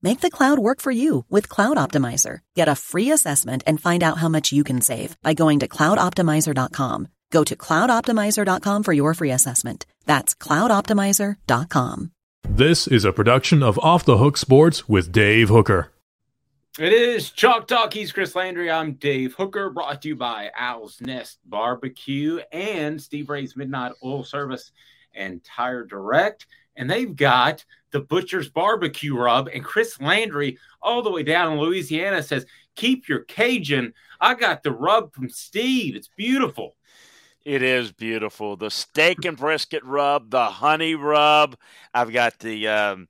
Make the cloud work for you with Cloud Optimizer. Get a free assessment and find out how much you can save by going to cloudoptimizer.com. Go to cloudoptimizer.com for your free assessment. That's cloudoptimizer.com. This is a production of Off the Hook Sports with Dave Hooker. It is Chalk Talk. He's Chris Landry. I'm Dave Hooker, brought to you by Owl's Nest Barbecue and Steve Ray's Midnight Oil Service and Tire Direct. And they've got the Butcher's Barbecue Rub. And Chris Landry, all the way down in Louisiana, says, Keep your Cajun. I got the rub from Steve. It's beautiful. It is beautiful. The steak and brisket rub, the honey rub. I've got the um,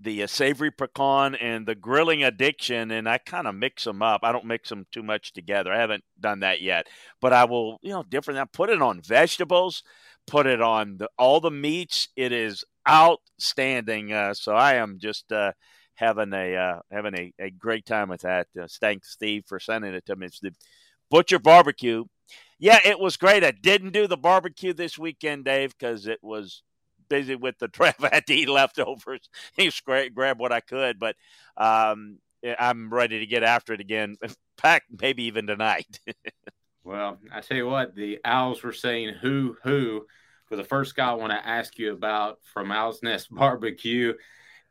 the uh, savory pecan and the grilling addiction, and I kind of mix them up. I don't mix them too much together. I haven't done that yet, but I will. You know, different. I put it on vegetables, put it on the, all the meats. It is outstanding. Uh, so I am just. Uh, having a uh, having a, a great time with that. Uh, thanks, Steve, for sending it to me. It's the Butcher Barbecue yeah, it was great. I didn't do the barbecue this weekend, Dave, because it was busy with the trap. I had to eat leftovers. He grab what I could, but um, I'm ready to get after it again. Pack maybe even tonight. well, I tell you what, the Owls were saying who who for the first guy I want to ask you about from Owl's Nest Barbecue,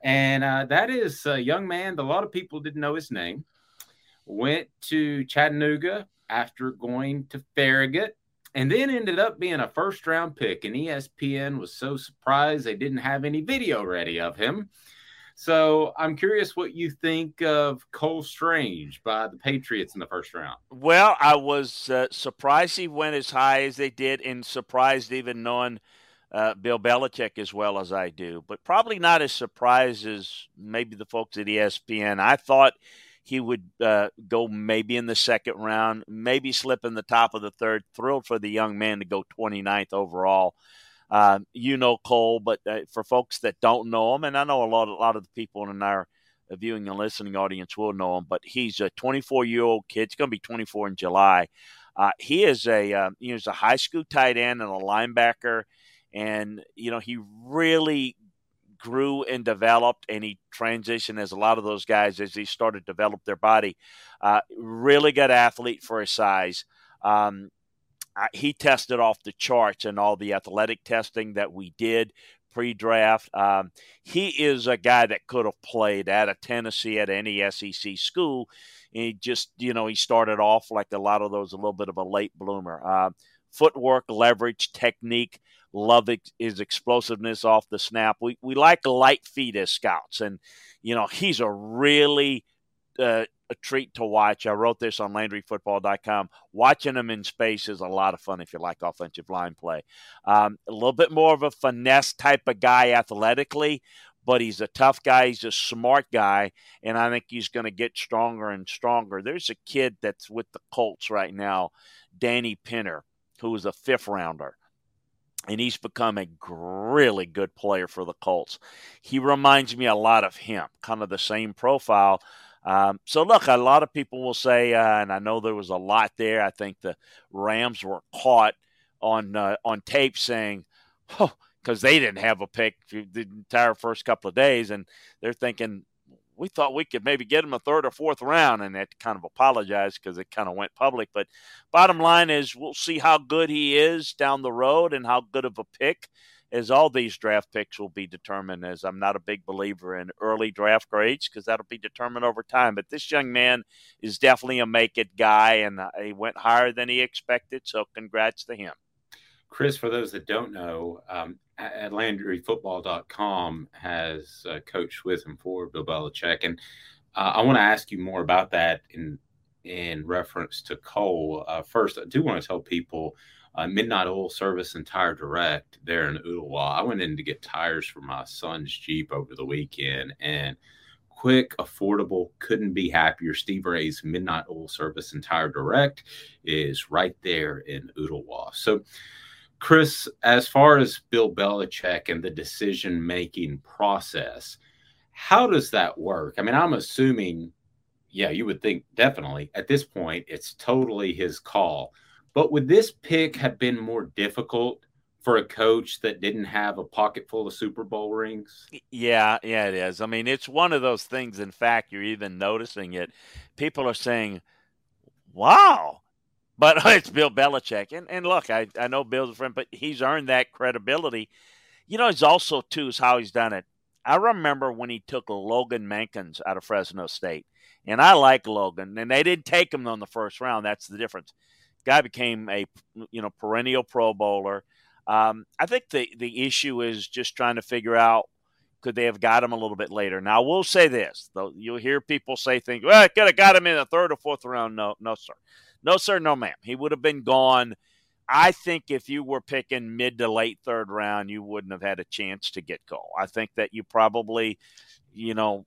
and uh, that is a young man. That A lot of people didn't know his name. Went to Chattanooga, after going to Farragut and then ended up being a first round pick. And ESPN was so surprised they didn't have any video ready of him. So I'm curious what you think of Cole Strange by the Patriots in the first round. Well, I was uh, surprised he went as high as they did, and surprised even knowing uh, Bill Belichick as well as I do, but probably not as surprised as maybe the folks at ESPN. I thought he would uh, go maybe in the second round, maybe slip in the top of the third. Thrilled for the young man to go 29th overall. Uh, you know Cole, but uh, for folks that don't know him, and I know a lot, a lot of the people in our viewing and listening audience will know him, but he's a 24 year old kid. He's going to be 24 in July. Uh, he is a uh, he's a high school tight end and a linebacker, and you know he really grew and developed, and he transitioned as a lot of those guys as he started to develop their body. Uh, really good athlete for his size. Um, he tested off the charts and all the athletic testing that we did pre-draft. Um, he is a guy that could have played at a Tennessee at any SEC school. he just, you know, he started off like a lot of those, a little bit of a late bloomer. Uh, footwork, leverage, technique. Love his explosiveness off the snap. We we like light feet as scouts, and you know he's a really uh, a treat to watch. I wrote this on LandryFootball.com. Watching him in space is a lot of fun if you like offensive line play. Um, a little bit more of a finesse type of guy athletically, but he's a tough guy. He's a smart guy, and I think he's going to get stronger and stronger. There's a kid that's with the Colts right now, Danny Pinter, who is a fifth rounder and he's become a really good player for the Colts. He reminds me a lot of him, kind of the same profile. Um, so, look, a lot of people will say, uh, and I know there was a lot there. I think the Rams were caught on uh, on tape saying, "Oh," because they didn't have a pick the entire first couple of days, and they're thinking, we thought we could maybe get him a third or fourth round, and that kind of apologized because it kind of went public. But bottom line is, we'll see how good he is down the road and how good of a pick. As all these draft picks will be determined, as I'm not a big believer in early draft grades because that'll be determined over time. But this young man is definitely a make it guy, and uh, he went higher than he expected. So, congrats to him. Chris, for those that don't know, um, at LandryFootball.com has uh, coached with him for Bill Belichick, and uh, I want to ask you more about that in in reference to Cole. Uh, first, I do want to tell people uh, Midnight Oil Service and Tire Direct there in Ooltewah. I went in to get tires for my son's Jeep over the weekend, and quick, affordable, couldn't be happier. Steve Ray's Midnight Oil Service and Tire Direct is right there in Ooltewah. So Chris, as far as Bill Belichick and the decision making process, how does that work? I mean, I'm assuming, yeah, you would think definitely at this point it's totally his call. But would this pick have been more difficult for a coach that didn't have a pocket full of Super Bowl rings? Yeah, yeah, it is. I mean, it's one of those things. In fact, you're even noticing it. People are saying, wow, but it's Bill Belichick. And and look, I, I know Bill's a friend, but he's earned that credibility. You know, he's also too is how he's done it. I remember when he took Logan Mankins out of Fresno State. And I like Logan. And they didn't take him on the first round. That's the difference. Guy became a you know perennial pro bowler. Um, I think the the issue is just trying to figure out could they have got him a little bit later. Now we'll say this though you'll hear people say things, well, could have got him in the third or fourth round. No, no, sir. No, sir, no, ma'am. He would have been gone. I think if you were picking mid to late third round, you wouldn't have had a chance to get Cole. I think that you probably, you know,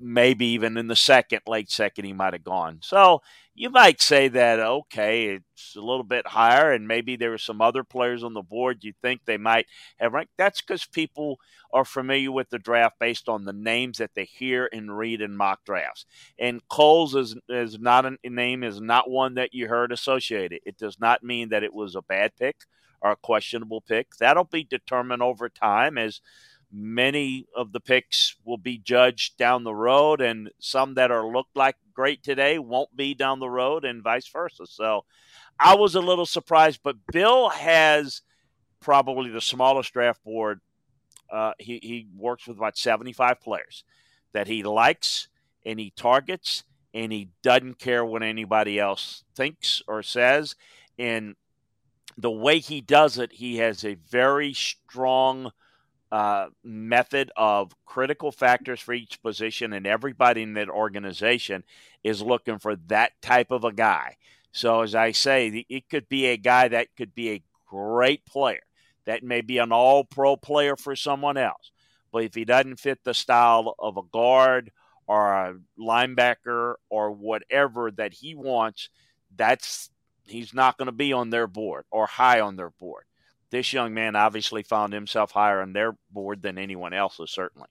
maybe even in the second, late second, he might have gone. So you might say that, okay, it's a little bit higher, and maybe there are some other players on the board you think they might have ranked. That's because people are familiar with the draft based on the names that they hear and read in mock drafts. And Cole's is, is not a name, is not one that you heard associated. It does not mean that it was a bad pick or a questionable pick. That'll be determined over time as – many of the picks will be judged down the road, and some that are looked like great today won't be down the road, and vice versa. So I was a little surprised, but Bill has probably the smallest draft board. Uh, he, he works with about 75 players that he likes and he targets, and he doesn't care what anybody else thinks or says. And the way he does it, he has a very strong uh, method of critical factors for each position, and everybody in that organization is looking for that type of a guy. So, as I say, it could be a guy that could be a great player, that may be an all pro player for someone else. But if he doesn't fit the style of a guard or a linebacker or whatever that he wants, that's he's not going to be on their board or high on their board this young man obviously found himself higher on their board than anyone else's, certainly.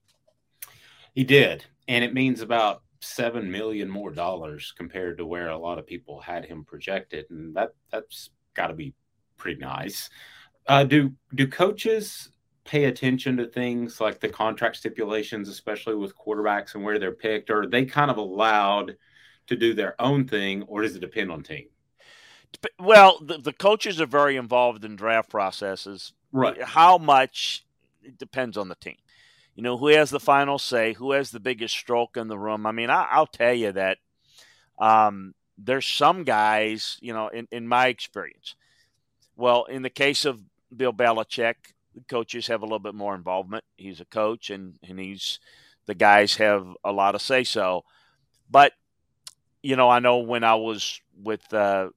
He did. And it means about seven million more dollars compared to where a lot of people had him projected. And that that's gotta be pretty nice. Uh, do do coaches pay attention to things like the contract stipulations, especially with quarterbacks and where they're picked, or are they kind of allowed to do their own thing, or does it depend on team? Well, the, the coaches are very involved in draft processes. Right. How much it depends on the team. You know, who has the final say? Who has the biggest stroke in the room? I mean, I, will tell you that um, there's some guys, you know, in, in my experience. Well, in the case of Bill Belichick, the coaches have a little bit more involvement. He's a coach, and and he's the guys have a lot of say so. But you know, I know when I was with uh,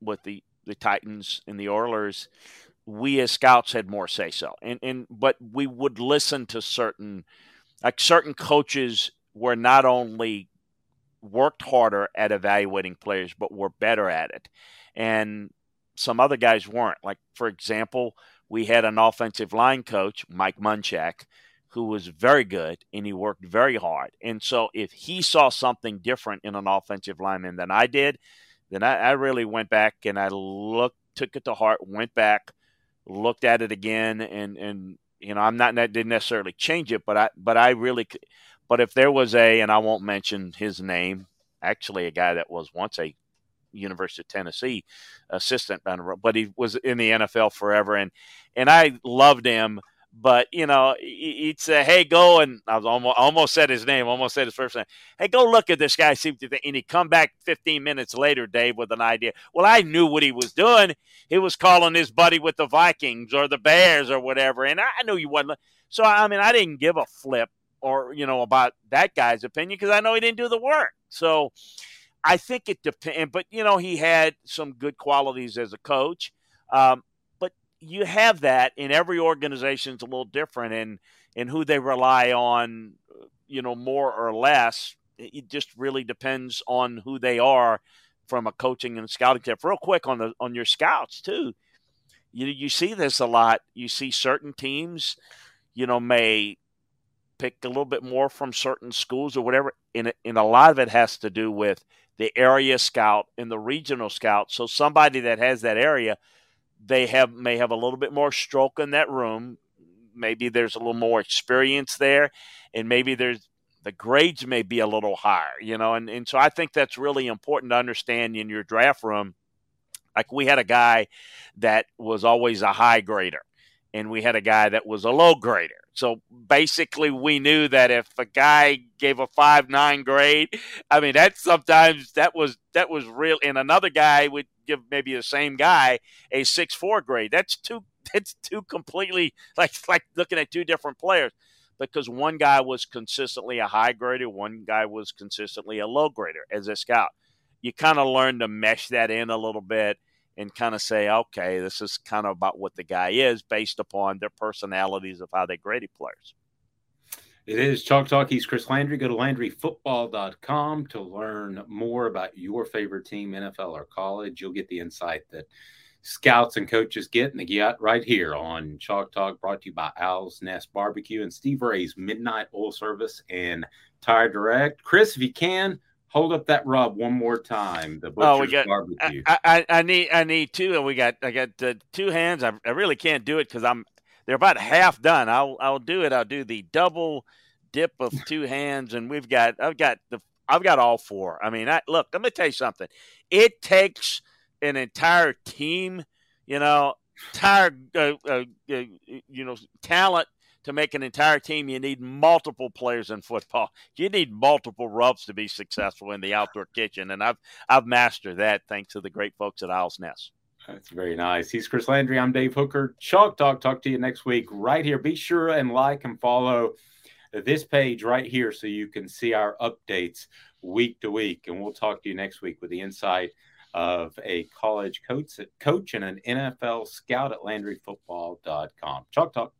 with the the Titans and the Oilers, we as scouts had more say so, and and but we would listen to certain like certain coaches were not only worked harder at evaluating players, but were better at it, and some other guys weren't. Like for example, we had an offensive line coach, Mike Munchak, who was very good and he worked very hard. And so if he saw something different in an offensive lineman than I did, then I, I really went back and I looked, took it to heart, went back, looked at it again, and and you know I'm not that didn't necessarily change it, but I but I really, but if there was a and I won't mention his name, actually a guy that was once a University of Tennessee assistant, but he was in the NFL forever, and and I loved him but you know, he'd say, "Hey, go," and I was almost almost said his name, almost said his first name. Hey, go look at this guy. See what you think. And he'd come back 15 minutes later, Dave, with an idea. Well, I knew what he was doing. He was calling his buddy with the Vikings or the Bears or whatever, and I knew he wasn't. So I mean, I didn't give a flip or you know about that guy's opinion because I know he didn't do the work. So I think it depends. But you know, he had some good qualities as a coach. Um, you have that in every organization is a little different and and who they rely on you know more or less. It just really depends on who they are from a coaching and scouting tip real quick on the on your scouts too. You you see this a lot. You see certain teams you know may pick a little bit more from certain schools or whatever and, and a lot of it has to do with the area scout and the regional scout. So somebody that has that area they have may have a little bit more stroke in that room. Maybe there's a little more experience there, and maybe there's the grades may be a little higher, you know. And and so I think that's really important to understand in your draft room. Like we had a guy that was always a high grader, and we had a guy that was a low grader. So basically, we knew that if a guy gave a five nine grade, I mean that sometimes that was that was real, and another guy would give maybe the same guy a six four grade. That's two. That's two completely like like looking at two different players because one guy was consistently a high grader, one guy was consistently a low grader as a scout. You kind of learn to mesh that in a little bit and kind of say, okay, this is kind of about what the guy is based upon their personalities of how they graded players. It is Chalk Talk. He's Chris Landry. Go to LandryFootball.com to learn more about your favorite team, NFL or college. You'll get the insight that scouts and coaches get, and they get right here on Chalk Talk, brought to you by Owl's Nest Barbecue and Steve Ray's Midnight Oil Service and Tire Direct. Chris, if you can, hold up that rub one more time. The butcher's oh, we got, barbecue. I, I, I, need I need two, and we got I got uh, two hands. I, I really can't do it because I'm they're about half done. I'll I'll do it. I'll do the double dip of two hands, and we've got I've got the I've got all four. I mean, I, look, let me tell you something. It takes an entire team, you know, entire uh, uh, uh, you know talent to make an entire team, you need multiple players in football. You need multiple rubs to be successful in the outdoor kitchen, and I've I've mastered that thanks to the great folks at Owl's Nest. That's very nice. He's Chris Landry. I'm Dave Hooker. Chalk Talk. Talk to you next week right here. Be sure and like and follow this page right here so you can see our updates week to week. And we'll talk to you next week with the insight of a college coach, coach and an NFL scout at LandryFootball.com. Chalk Talk.